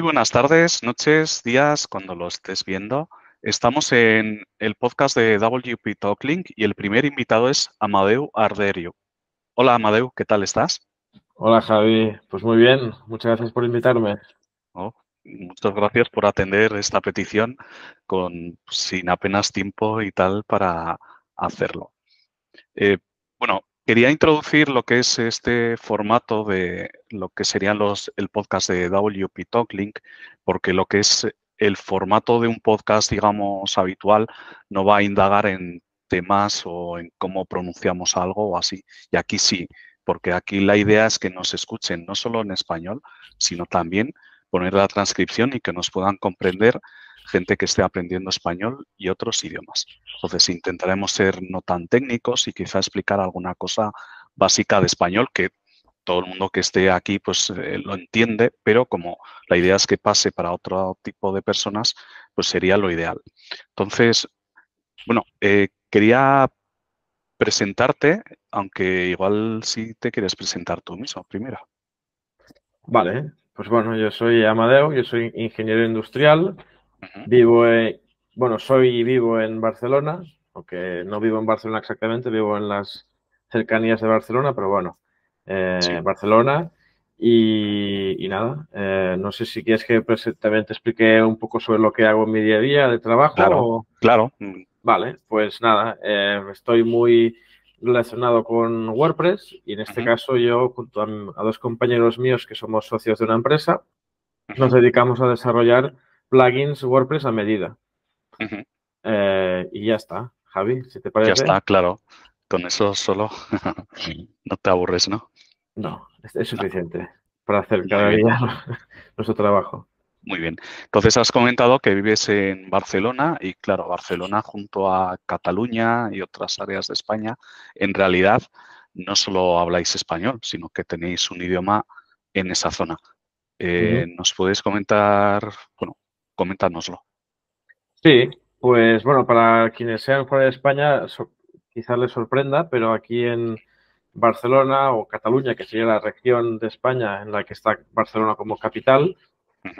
Muy buenas tardes, noches, días, cuando lo estés viendo. Estamos en el podcast de WP Talklink y el primer invitado es Amadeu Arderio. Hola Amadeu, ¿qué tal estás? Hola Javi, pues muy bien, muchas gracias por invitarme. Oh, muchas gracias por atender esta petición con sin apenas tiempo y tal para hacerlo. Eh, bueno, quería introducir lo que es este formato de lo que serían los el podcast de WP Talklink, porque lo que es el formato de un podcast, digamos, habitual, no va a indagar en temas o en cómo pronunciamos algo o así. Y aquí sí, porque aquí la idea es que nos escuchen no solo en español, sino también poner la transcripción y que nos puedan comprender gente que esté aprendiendo español y otros idiomas. Entonces intentaremos ser no tan técnicos y quizá explicar alguna cosa básica de español que todo el mundo que esté aquí pues eh, lo entiende, pero como la idea es que pase para otro tipo de personas, pues sería lo ideal. Entonces, bueno, eh, quería presentarte, aunque igual sí te quieres presentar tú mismo primero. Vale, pues bueno, yo soy Amadeo, yo soy ingeniero industrial, vivo, bueno, soy y vivo en Barcelona, aunque no vivo en Barcelona exactamente, vivo en las cercanías de Barcelona, pero bueno, eh, Barcelona. Y, nada, eh, no sé si quieres que también te explique un poco sobre lo que hago en mi día a día de trabajo. Claro, claro. Vale, pues nada, eh, estoy muy relacionado con WordPress y en este caso yo junto a, dos compañeros míos que somos socios de una empresa, nos dedicamos a desarrollar plugins WordPress a medida. y ya está, Javi, si te parece. Ya está, claro. Con eso solo no te aburres, ¿no? No, es, suficiente para hacer cada día nuestro trabajo. Muy bien. Entonces has comentado que vives en Barcelona y claro, Barcelona junto a Cataluña y otras áreas de España, en realidad no solo habláis español, sino que tenéis un idioma en esa zona. Eh, ¿Nos puedes comentar? Bueno, coméntanoslo. Sí, pues bueno, para quienes sean fuera de España, quizás les sorprenda, pero aquí en, Barcelona o Cataluña, que sería la región de España en la que está Barcelona como capital,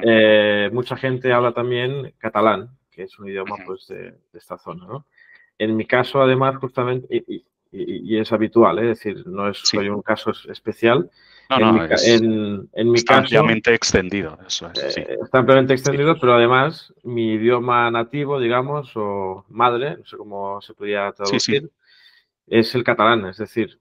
eh, mucha gente habla también catalán, que es un idioma pues, de, esta zona. ¿no? En mi caso, además, justamente, y, es habitual, ¿eh? es decir, no es soy un caso especial. No, en, no, mi, es, en, mi está ampliamente extendido, eso es, eh, Está ampliamente extendido, pero además mi idioma nativo, digamos, o madre, no sé cómo se podría traducir, es el catalán. Es decir,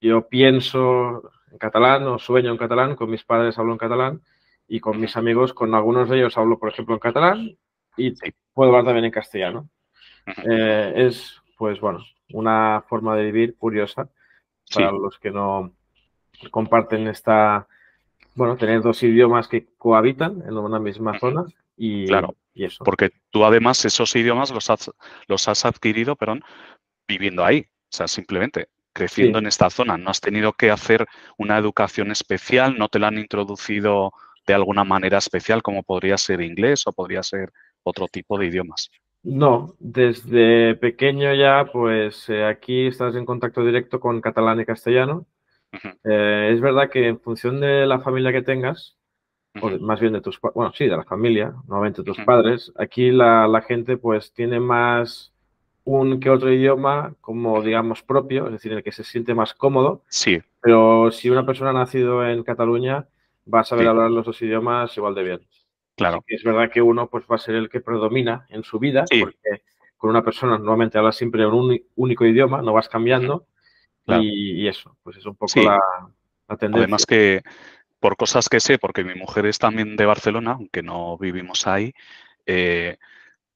yo pienso en catalán o sueño en catalán, con mis padres hablo en catalán y con mis amigos, con algunos de ellos hablo, por ejemplo, en catalán y puedo hablar también en castellano. Eh, es, pues bueno, una forma de vivir curiosa para los que no comparten esta, bueno, tener dos idiomas que cohabitan en una misma zona y, claro, y eso. Porque tú además esos idiomas los has, los has adquirido, perdón, viviendo ahí. O sea, simplemente creciendo en esta zona. No has tenido que hacer una educación especial, no te la han introducido de alguna manera especial, como podría ser inglés o podría ser otro tipo de idiomas. No, desde pequeño ya, pues eh, aquí estás en contacto directo con catalán y castellano. Eh, es verdad que en función de la familia que tengas, o más bien de tus, bueno, sí, de la familia, nuevamente tus padres, aquí la, la gente pues tiene más un que otro idioma como, digamos, propio, es decir, el que se siente más cómodo. Sí. Pero si una persona ha nacido en Cataluña, va a saber hablar los dos idiomas igual de bien. Claro. es verdad que uno pues va a ser el que predomina en su vida, porque con una persona normalmente hablas siempre un único idioma, no vas cambiando. Y, eso, pues es un poco la, tendencia. Además que por cosas que sé, porque mi mujer es también de Barcelona, aunque no vivimos ahí, eh,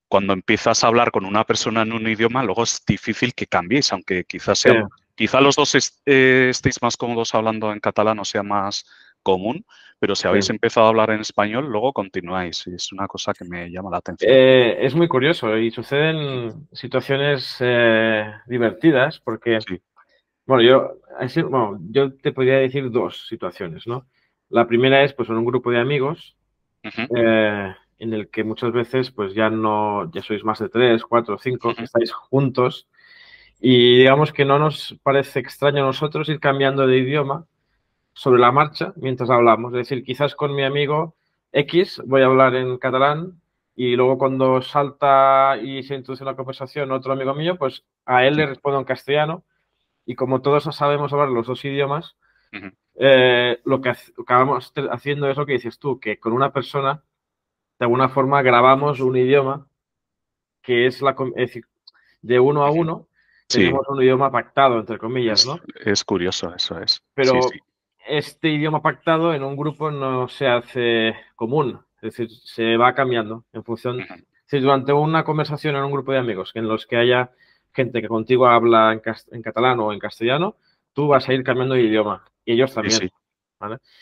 cuando empiezas a hablar con una persona en un idioma, luego es difícil que cambiéis, aunque quizás sea, quizá los dos eh, estéis más cómodos hablando en catalán o sea más común, pero si habéis empezado a hablar en español, luego continuáis. Y es una cosa que me llama la atención. Eh, es muy curioso y suceden situaciones eh, divertidas porque, bueno, yo, bueno, yo te podría decir dos situaciones, ¿no? La primera es, pues, en un grupo de amigos, en el que muchas veces pues ya no, ya sois más de tres, cuatro, cinco, que estáis juntos y digamos que no nos parece extraño a nosotros ir cambiando de idioma sobre la marcha mientras hablamos. Es decir, quizás con mi amigo X, voy a hablar en catalán y luego cuando salta y se introduce en la conversación otro amigo mío, pues a él le respondo en castellano y como todos sabemos hablar los dos idiomas, eh, lo que acabamos haciendo es lo que dices tú, que con una persona, de alguna forma, grabamos un idioma que es la es decir, de uno a uno, tenemos un idioma pactado, entre comillas, ¿no? Es, curioso, eso es. Pero este idioma pactado en un grupo no se hace común, es decir, se va cambiando en función. Si durante una conversación en un grupo de amigos en los que haya gente que contigo habla en, catalán o en castellano, tú vas a ir cambiando de idioma y ellos también.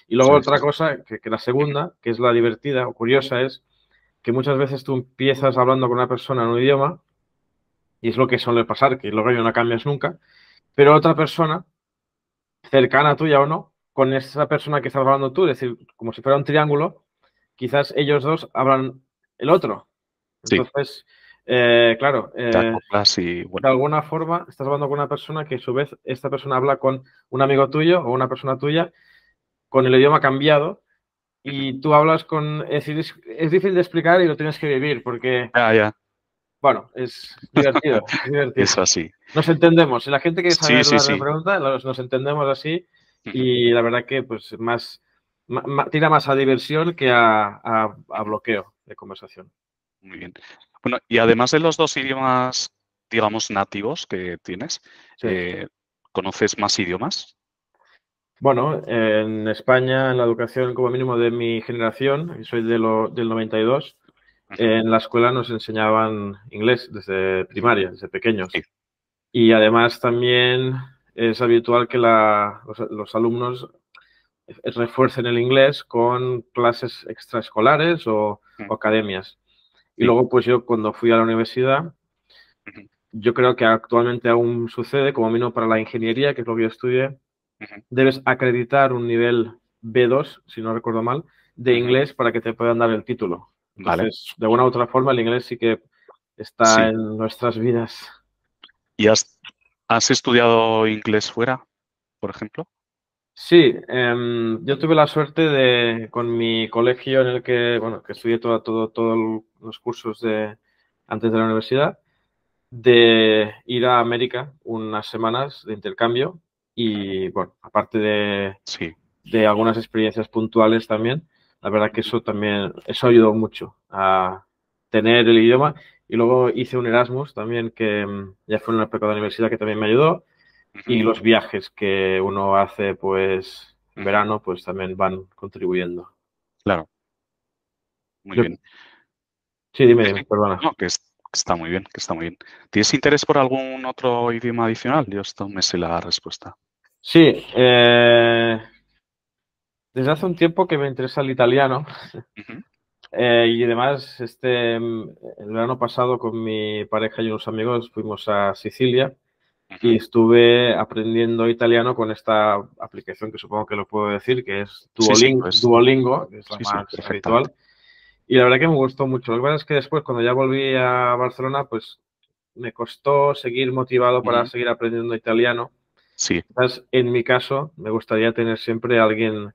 Y luego otra cosa, que, la segunda, que es la divertida o curiosa, es que muchas veces tú empiezas hablando con una persona en un idioma y es lo que suele pasar, que luego no cambias nunca, pero otra persona, cercana a tuya o no, con esa persona que estás hablando tú, es decir, como si fuera un triángulo, quizás ellos dos hablan el otro. Entonces, eh, claro, eh, de alguna forma estás hablando con una persona que a su vez esta persona habla con un amigo tuyo o una persona tuya con el idioma cambiado y tú hablas con... Es, es, difícil de explicar y lo tienes que vivir porque... ya. Bueno, es divertido, es divertido. Es así. Nos entendemos. La gente que sabe la pregunta, nos entendemos así y la verdad que pues más, tira más a diversión que a, a bloqueo de conversación. Muy bien. Bueno, y además de los dos idiomas, digamos, nativos que tienes, eh, ¿conoces más idiomas? Bueno, en España, en la educación como mínimo de mi generación, soy de lo, del 92, en la escuela nos enseñaban inglés desde primaria, desde pequeños. Y además también es habitual que los, alumnos refuercen el inglés con clases extraescolares o academias. Y luego, pues yo cuando fui a la universidad, yo creo que actualmente aún sucede, como mínimo para la ingeniería, que es lo que yo estudié, debes acreditar un nivel B2, si no recuerdo mal, de inglés para que te puedan dar el título. Entonces, de alguna u otra forma, el inglés sí que está en nuestras vidas. ¿Y has, has estudiado inglés fuera, por ejemplo? Sí, em, yo tuve la suerte de, con mi colegio en el que, bueno, que estudié todo, todo, todos los cursos de, antes de la universidad, de ir a América unas semanas de intercambio y, bueno, aparte de, sí. de algunas experiencias puntuales también, la verdad que eso también, eso ayudó mucho a tener el idioma. Y luego hice un Erasmus también que em, ya fue en una época de universidad que también me ayudó y los viajes que uno hace pues en verano pues también van contribuyendo. Claro. Muy bien. Sí, dime, dime, perdona. No, que está muy bien, que está muy bien. ¿Tienes interés por algún otro idioma adicional? Yo esto me sé la respuesta. Sí, eh, desde hace un tiempo que me interesa el italiano. Eh, y además, este, el verano pasado con mi pareja y unos amigos fuimos a Sicilia y estuve aprendiendo italiano con esta aplicación que supongo que lo puedo decir, que es Duolingo, Duolingo que es la más habitual. Y la verdad que me gustó mucho. Lo que pasa es que después, cuando ya volví a Barcelona, pues me costó seguir motivado para seguir aprendiendo italiano. Sí. Entonces, en mi caso, me gustaría tener siempre alguien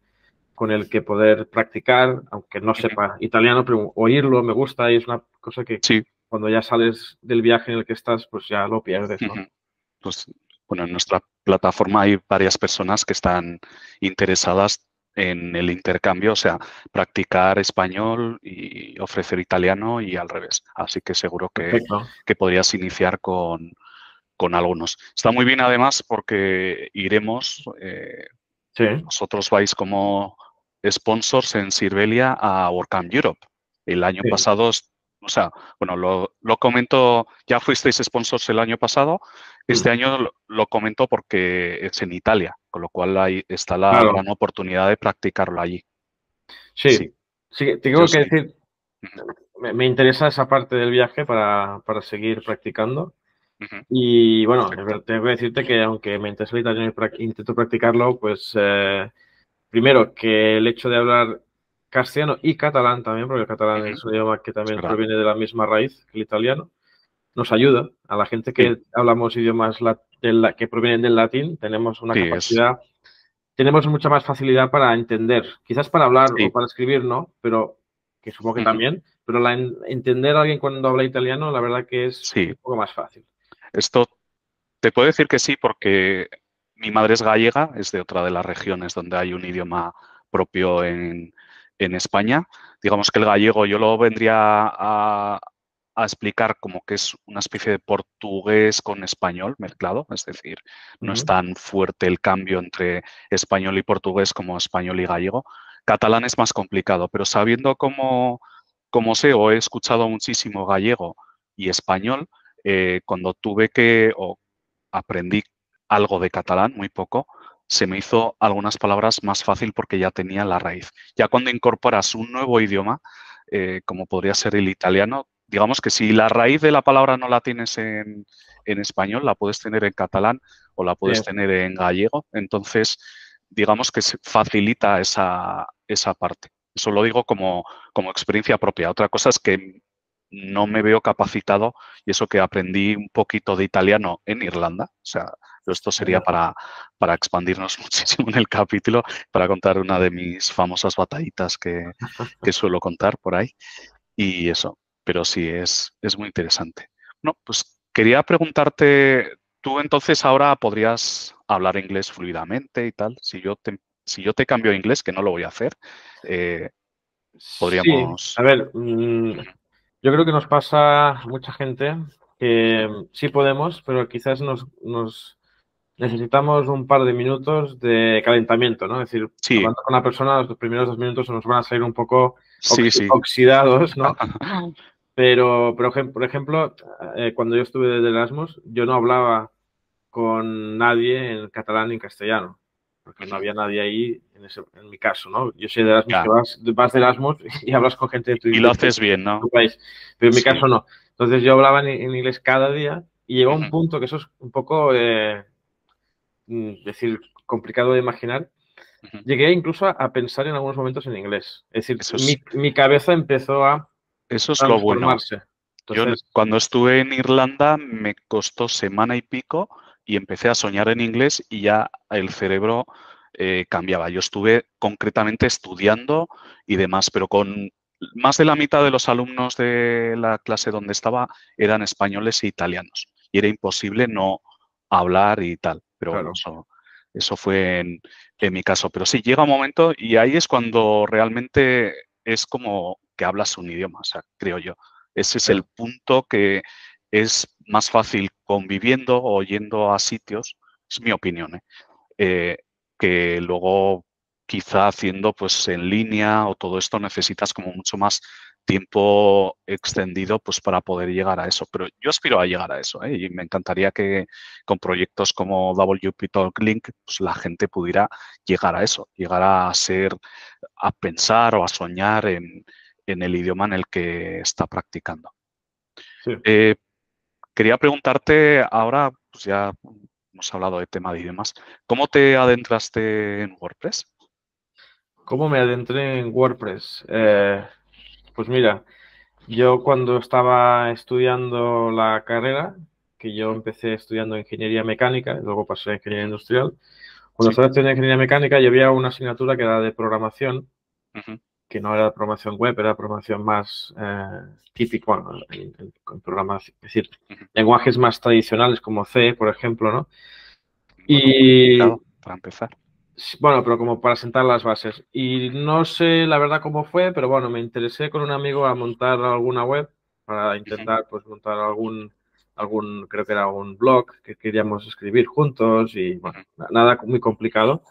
con el que poder practicar, aunque no sepa italiano, pero oírlo me gusta y es una cosa que cuando ya sales del viaje en el que estás, pues ya lo pierdes. ¿no? pues, bueno, en nuestra plataforma hay varias personas que están interesadas en el intercambio, o sea, practicar español y ofrecer italiano y al revés. Así que seguro que, que podrías iniciar con, con, algunos. Está muy bien además porque iremos, eh, vosotros vais como sponsors en Sirvelia a WordCamp Europe. El año pasado o sea, bueno, lo, lo comento, ya fuisteis sponsors el año pasado, este año lo, comento porque es en Italia, con lo cual ahí está la gran oportunidad de practicarlo allí. Sí, sí, tengo que decir, me, interesa esa parte del viaje para, seguir practicando. Y bueno, tengo que decirte que aunque me interesa el italiano y intento practicarlo, pues eh, primero que el hecho de hablar castellano y catalán también, porque el catalán es un idioma que también proviene de la misma raíz que el italiano, nos ayuda. A la gente que hablamos idiomas que provienen del latín, tenemos una capacidad, tenemos mucha más facilidad para entender. Quizás para hablar o para escribir, no, pero que supongo que también, pero la, entender a alguien cuando habla italiano, la verdad que es un poco más fácil. Esto te puedo decir que sí, porque mi madre es gallega, es de otra de las regiones donde hay un idioma propio en, en España. Digamos que el gallego yo lo vendría a, a explicar como que es una especie de portugués con español mezclado, es decir, no es tan fuerte el cambio entre español y portugués como español y gallego. Catalán es más complicado, pero sabiendo cómo, cómo sé o he escuchado muchísimo gallego y español, eh, cuando tuve que o aprendí algo de catalán, muy poco, se me hizo algunas palabras más fácil porque ya tenía la raíz. Ya cuando incorporas un nuevo idioma, eh, como podría ser el italiano, digamos que si la raíz de la palabra no la tienes en, español, la puedes tener en catalán o la puedes tener en gallego. Entonces, digamos que se facilita esa, esa parte. Eso lo digo como, como experiencia propia. Otra cosa es que no me veo capacitado y eso que aprendí un poquito de italiano en Irlanda. O sea, esto sería para, para expandirnos muchísimo en el capítulo, para contar una de mis famosas batallitas que, que suelo contar por ahí. Y eso, pero sí, es, es muy interesante. No, pues quería preguntarte, tú entonces ahora podrías hablar inglés fluidamente y tal. Si yo te, si yo te cambio a inglés, que no lo voy a hacer, eh, podríamos... a ver, mm, yo creo que nos pasa a mucha gente que sí podemos, pero quizás nos, nos necesitamos un par de minutos de calentamiento, ¿no? Es decir, hablando con una persona, los primeros dos minutos nos van a salir un poco oxidados, ¿no? Pero, por ejemplo, eh, cuando yo estuve de Erasmus, yo no hablaba con nadie en catalán ni en castellano, porque no había nadie ahí en, mi caso, ¿no? Yo soy de Erasmus, que vas, de Erasmus y hablas con gente de tu Y lo haces bien, ¿no? país, pero en mi caso no. Entonces yo hablaba en, inglés cada día y llegó un punto que eso es un poco, eh, mm, decir, complicado de imaginar. Llegué incluso a, pensar en algunos momentos en inglés. Es decir, mi cabeza empezó a eso es lo bueno. Yo cuando estuve en Irlanda me costó semana y pico y empecé a soñar en inglés y ya el cerebro eh, cambiaba. Yo estuve concretamente estudiando y demás, pero con más de la mitad de los alumnos de la clase donde estaba eran españoles e italianos y era imposible no hablar y tal. Pero eso, eso fue en, en mi caso. Pero sí, llega un momento y ahí es cuando realmente es como que hablas un idioma, o sea, creo yo. Ese es el punto que es más fácil conviviendo o yendo a sitios, es mi opinión, ¿eh? Eh, que luego quizá haciendo pues en línea o todo esto necesitas como mucho más tiempo extendido pues para poder llegar a eso. Pero yo aspiro a llegar a eso ¿eh? y me encantaría que con proyectos como WP Talk Link pues la gente pudiera llegar a eso, llegar a ser, a pensar o a soñar en, en el idioma en el que está practicando. Eh, quería preguntarte ahora, pues ya hemos hablado de tema de idiomas, ¿cómo te adentraste en WordPress? ¿Cómo me adentré en WordPress? Eh, pues mira, yo cuando estaba estudiando la carrera, que yo empecé estudiando ingeniería mecánica, luego pasé a ingeniería industrial, cuando estaba estudiando ingeniería mecánica, yo había una asignatura que era de programación, que no era programación web, era programación más eh, típica, en, programas, es decir, lenguajes más tradicionales como C, por ejemplo, ¿no? Y... para empezar. Bueno, pero como para sentar las bases. Y no sé la verdad cómo fue, pero bueno, me interesé con un amigo a montar alguna web para intentar pues montar algún, algún, creo que era un blog que queríamos escribir juntos y bueno, nada muy complicado.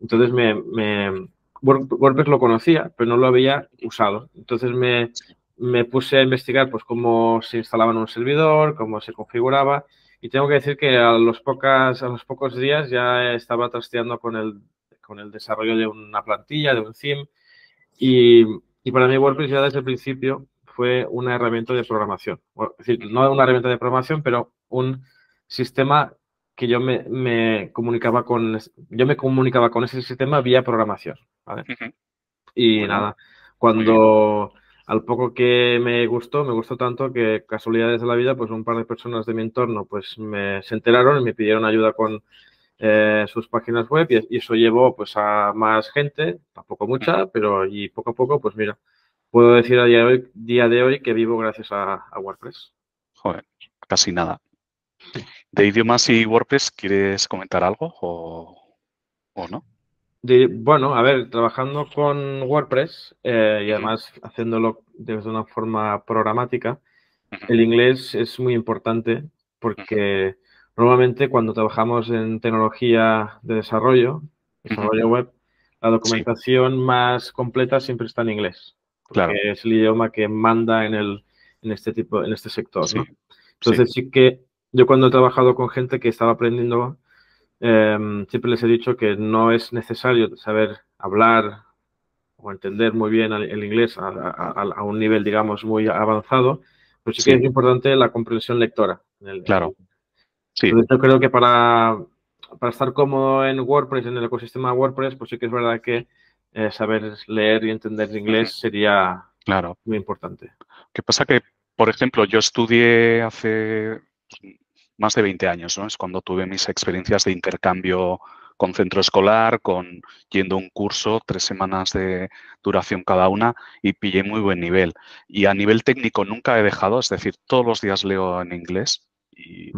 Entonces me, me WordPress lo conocía, pero no lo había usado. Entonces me, me puse a investigar pues cómo se instalaba en un servidor, cómo se configuraba y tengo que decir que a los, pocas, a los pocos días ya estaba trasteando con el, con el desarrollo de una plantilla, de un theme y, y para mí WordPress ya desde el principio fue una herramienta de programación. Es decir, no una herramienta de programación, pero un sistema que yo me, me, comunicaba con yo me comunicaba con ese sistema vía programación. ¿vale? Y nada, cuando al poco que me gustó, me gustó tanto que casualidades de la vida, pues un par de personas de mi entorno pues me se enteraron y me pidieron ayuda con eh, sus páginas web y, eso llevó pues a más gente, tampoco mucha, pero y poco a poco pues mira, puedo decir a día de hoy, día de hoy que vivo gracias a, WordPress. Joder, casi nada. ¿De idiomas y WordPress quieres comentar algo o, no? Bueno, a ver, trabajando con WordPress eh, y además haciéndolo desde una forma programática, el inglés es muy importante porque normalmente cuando trabajamos en tecnología de desarrollo, desarrollo web, la documentación más completa siempre está en inglés. Porque es el idioma que manda en, el, en este tipo, en este sector. Entonces sí. que yo cuando he trabajado con gente que estaba aprendiendo, em, siempre les he dicho que no es necesario saber hablar o entender muy bien el inglés a, un nivel, digamos, muy avanzado, pero sí, que es importante la comprensión lectora. claro. Sí. yo creo que para para estar cómodo en WordPress, en el ecosistema WordPress, pues sí que es verdad que eh, saber leer y entender inglés sería claro. muy importante. ¿Qué pasa? Que, por ejemplo, yo estudié hace más de 20 años, ¿no? Es cuando tuve mis experiencias de intercambio con centro escolar, con yendo a un curso, tres semanas de duración cada una y pillé muy buen nivel. Y a nivel técnico nunca he dejado, es decir, todos los días leo en inglés y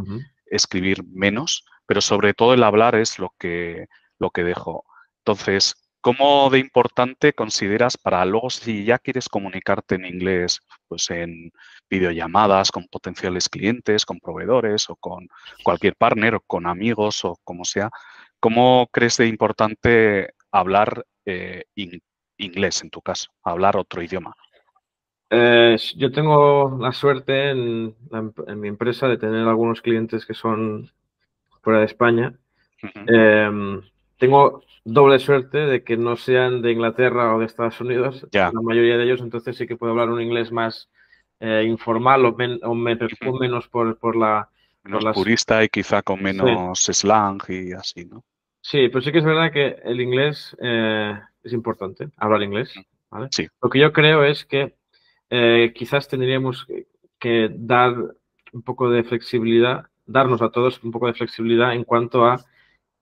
escribir menos, pero sobre todo el hablar es lo que, lo que dejo. Entonces, ¿cómo de importante consideras para luego si ya quieres comunicarte en inglés, pues en videollamadas con potenciales clientes, con proveedores o con cualquier partner o con amigos o como sea, ¿cómo crees de importante hablar eh, inglés en tu caso, hablar otro idioma? Eh, yo tengo la suerte en, en, mi empresa de tener algunos clientes que son fuera de España. Em, tengo doble suerte de que no sean de Inglaterra o de Estados Unidos, la mayoría de ellos, entonces sí que puedo hablar un inglés más eh, informal o, me preocupo menos por, por la... Menos purista y quizá con menos slang y así, ¿no? Sí, pero sí que es verdad que el inglés eh, es importante, hablar inglés. ¿vale? Sí. Lo que yo creo es que eh, quizás tendríamos que dar un poco de flexibilidad darnos a todos un poco de flexibilidad en cuanto a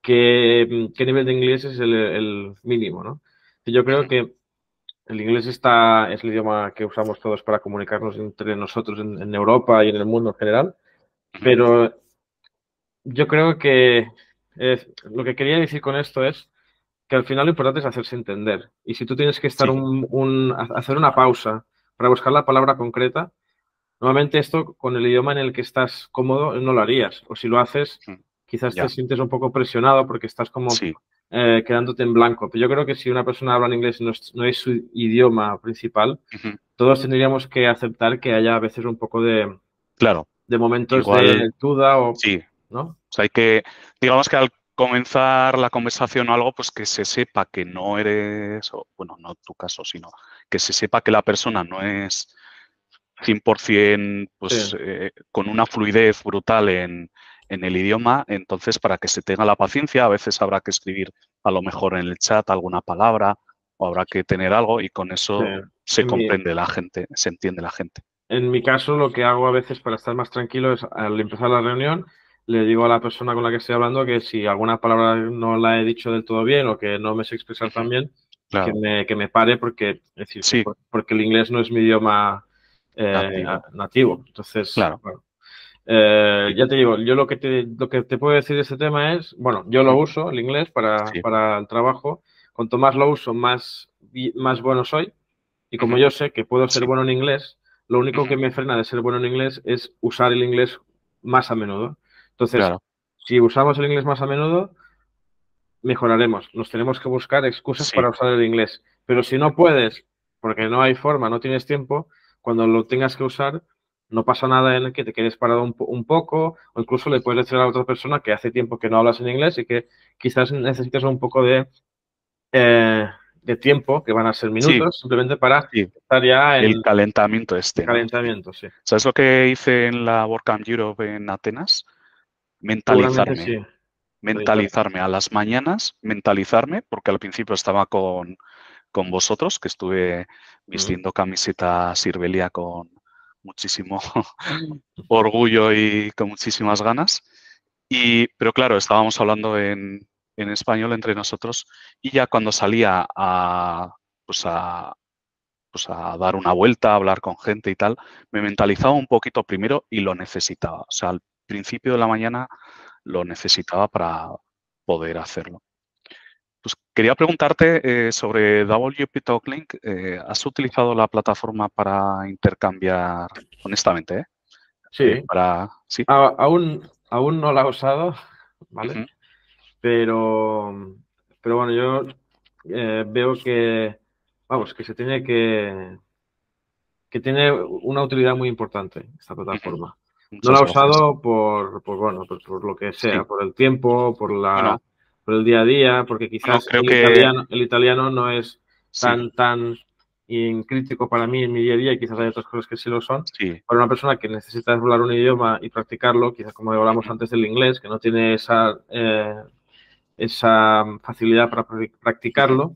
qué, nivel de inglés es el, mínimo, ¿no? Yo creo que el inglés está, es el idioma que usamos todos para comunicarnos entre nosotros en, Europa y en el mundo en general, pero yo creo que lo que quería decir con esto es que al final lo importante es hacerse entender. Y si tú tienes que estar un, hacer una pausa para buscar la palabra concreta, Normalmente esto con el idioma en el que estás cómodo no lo harías. O si lo haces, quizás te sientes un poco presionado porque estás como eh, quedándote en blanco. Pero yo creo que si una persona habla en inglés y no es, su idioma principal, todos tendríamos que aceptar que haya a veces un poco de, claro. de momentos de duda o... Sí. ¿no? O sea, hay que, digamos que al comenzar la conversación o algo, pues que se sepa que no eres, o, bueno, no tu caso, sino que se sepa que la persona no es 100% pues, eh, con una fluidez brutal en, el idioma, entonces para que se tenga la paciencia, a veces habrá que escribir a lo mejor en el chat alguna palabra o habrá que tener algo y con eso se comprende la gente, se entiende la gente. En mi caso, lo que hago a veces para estar más tranquilo es al empezar la reunión, le digo a la persona con la que estoy hablando que si alguna palabra no la he dicho del todo bien o que no me sé expresar tan bien, que, me, que me pare porque, es decir, porque el inglés no es mi idioma eh, nativo. Entonces, claro. Eh, ya te digo, yo lo que te, lo que te puedo decir de este tema es, bueno, yo lo uso, el inglés, para, para el trabajo. Cuanto más lo uso, más, más bueno soy. Y como yo sé que puedo ser bueno en inglés, lo único que me frena de ser bueno en inglés es usar el inglés más a menudo. Entonces, si usamos el inglés más a menudo, mejoraremos. Nos tenemos que buscar excusas para usar el inglés. Pero si no puedes, porque no hay forma, no tienes tiempo, cuando lo tengas que usar, no pasa nada en el que te quedes parado un, poco o incluso le puedes decir a otra persona que hace tiempo que no hablas en inglés y que quizás necesitas un poco de, eh, de tiempo, que van a ser minutos, simplemente para estar ya en el calentamiento este. Calentamiento, sí. ¿Sabes lo que hice en la WordCamp Europe en Atenas? Mentalizarme. Mentalizarme a las mañanas, mentalizarme, porque al principio estaba con con vosotros, que estuve vistiendo camiseta Sirvelia con muchísimo orgullo y con muchísimas ganas. Y, pero claro, estábamos hablando en, español entre nosotros y ya cuando salía a, pues a, pues a dar una vuelta, a hablar con gente y tal, me mentalizaba un poquito primero y lo necesitaba. O sea, al principio de la mañana lo necesitaba para poder hacerlo. Pues quería preguntarte eh, sobre WP Talklink. Eh, ¿Has utilizado la plataforma para intercambiar, honestamente? Eh? Sí. Para, ¿sí? aún, aún no la he usado, ¿vale? Pero, pero bueno, yo veo que vamos, que se tiene que, que tiene una utilidad muy importante esta plataforma. no la he usado por, por bueno, por, lo que sea, por el tiempo, por la, por el día a día, porque quizás el, italiano, el, italiano, no es tan, tan crítico para mí en mi día a día y quizás hay otras cosas que sí lo son. Para una persona que necesita hablar un idioma y practicarlo, quizás como hablamos antes del inglés, que no tiene esa, eh, esa facilidad para practicarlo,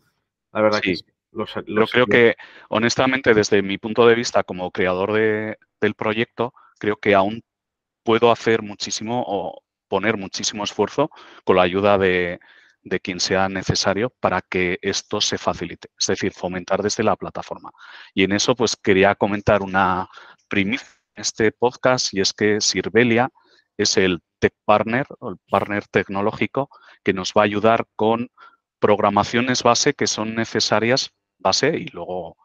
la verdad que sí. Yo creo que, honestamente, desde mi punto de vista como creador del proyecto, creo que aún puedo hacer muchísimo o poner muchísimo esfuerzo con la ayuda de, quien sea necesario para que esto se facilite, es decir, fomentar desde la plataforma. Y en eso, pues quería comentar una primicia en este podcast y es que Sirvelia es el tech partner, el partner tecnológico que nos va a ayudar con programaciones base que son necesarias base y luego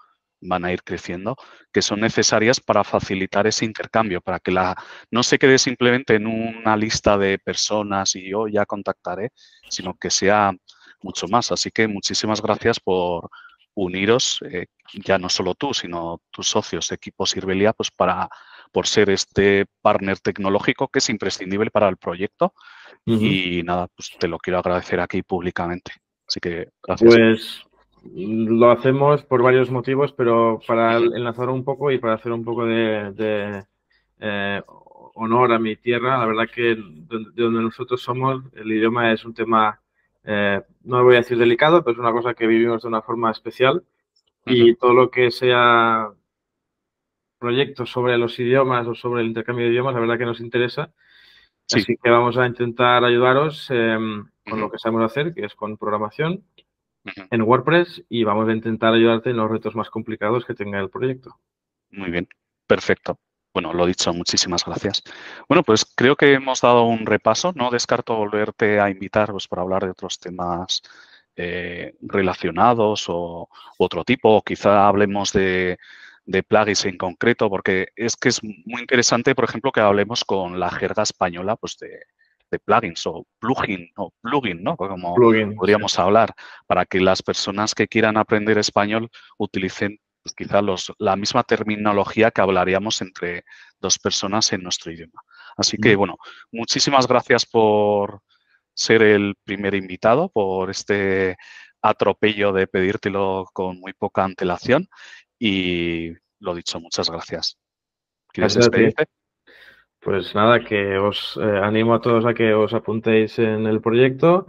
van a ir creciendo, que son necesarias para facilitar ese intercambio, para que la no se quede simplemente en una lista de personas y yo ya contactaré, sino que sea mucho más. Así que muchísimas gracias por uniros, eh, ya no solo tú, sino tus socios, equipo Sirvelia, pues para por ser este partner tecnológico que es imprescindible para el proyecto. Y nada, pues te lo quiero agradecer aquí públicamente. Así que gracias. Pues lo hacemos por varios motivos, pero para enlazar un poco y para hacer un poco de, eh, honor a mi tierra, la verdad que de donde nosotros somos, el idioma es un tema, eh, no voy a decir delicado, pero es una cosa que vivimos de una forma especial. Y todo lo que sea proyectos sobre los idiomas o sobre el intercambio de idiomas, la verdad que nos interesa. Así que vamos a intentar ayudaros em, con lo que sabemos hacer, que es con programación en WordPress y vamos a intentar ayudarte en los retos más complicados que tenga el proyecto. Muy bien, perfecto. Bueno, lo dicho, muchísimas gracias. Bueno, pues creo que hemos dado un repaso. No descarto volverte a invitar pues, para hablar de otros temas eh, relacionados o otro tipo. O quizá hablemos de, de plugins en concreto, porque es que es muy interesante, por ejemplo, que hablemos con la jerga española pues, de, de plugins o plugin o plugin, ¿no? Como podríamos hablar, para que las personas que quieran aprender español utilicen pues, quizá los, la misma terminología que hablaríamos entre dos personas en nuestro idioma. Así que, bueno, muchísimas gracias por ser el primer invitado, por este atropello de pedírtelo con muy poca antelación y lo dicho, muchas gracias. ¿Quieres despedirte? Pues nada, que os eh, animo a todos a que os apuntéis en el proyecto,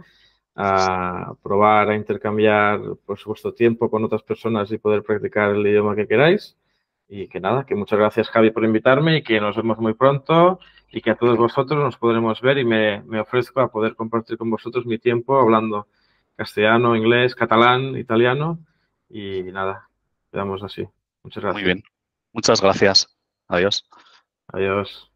a probar a intercambiar pues, vuestro tiempo con otras personas y poder practicar el idioma que queráis. Y que nada, que muchas gracias Javi por invitarme y que nos vemos muy pronto y que a todos vosotros nos podremos ver y me, me ofrezco a poder compartir con vosotros mi tiempo hablando castellano, inglés, catalán, italiano y nada, quedamos así. Muchas gracias. Muy bien. Muchas gracias. Adiós. Adiós.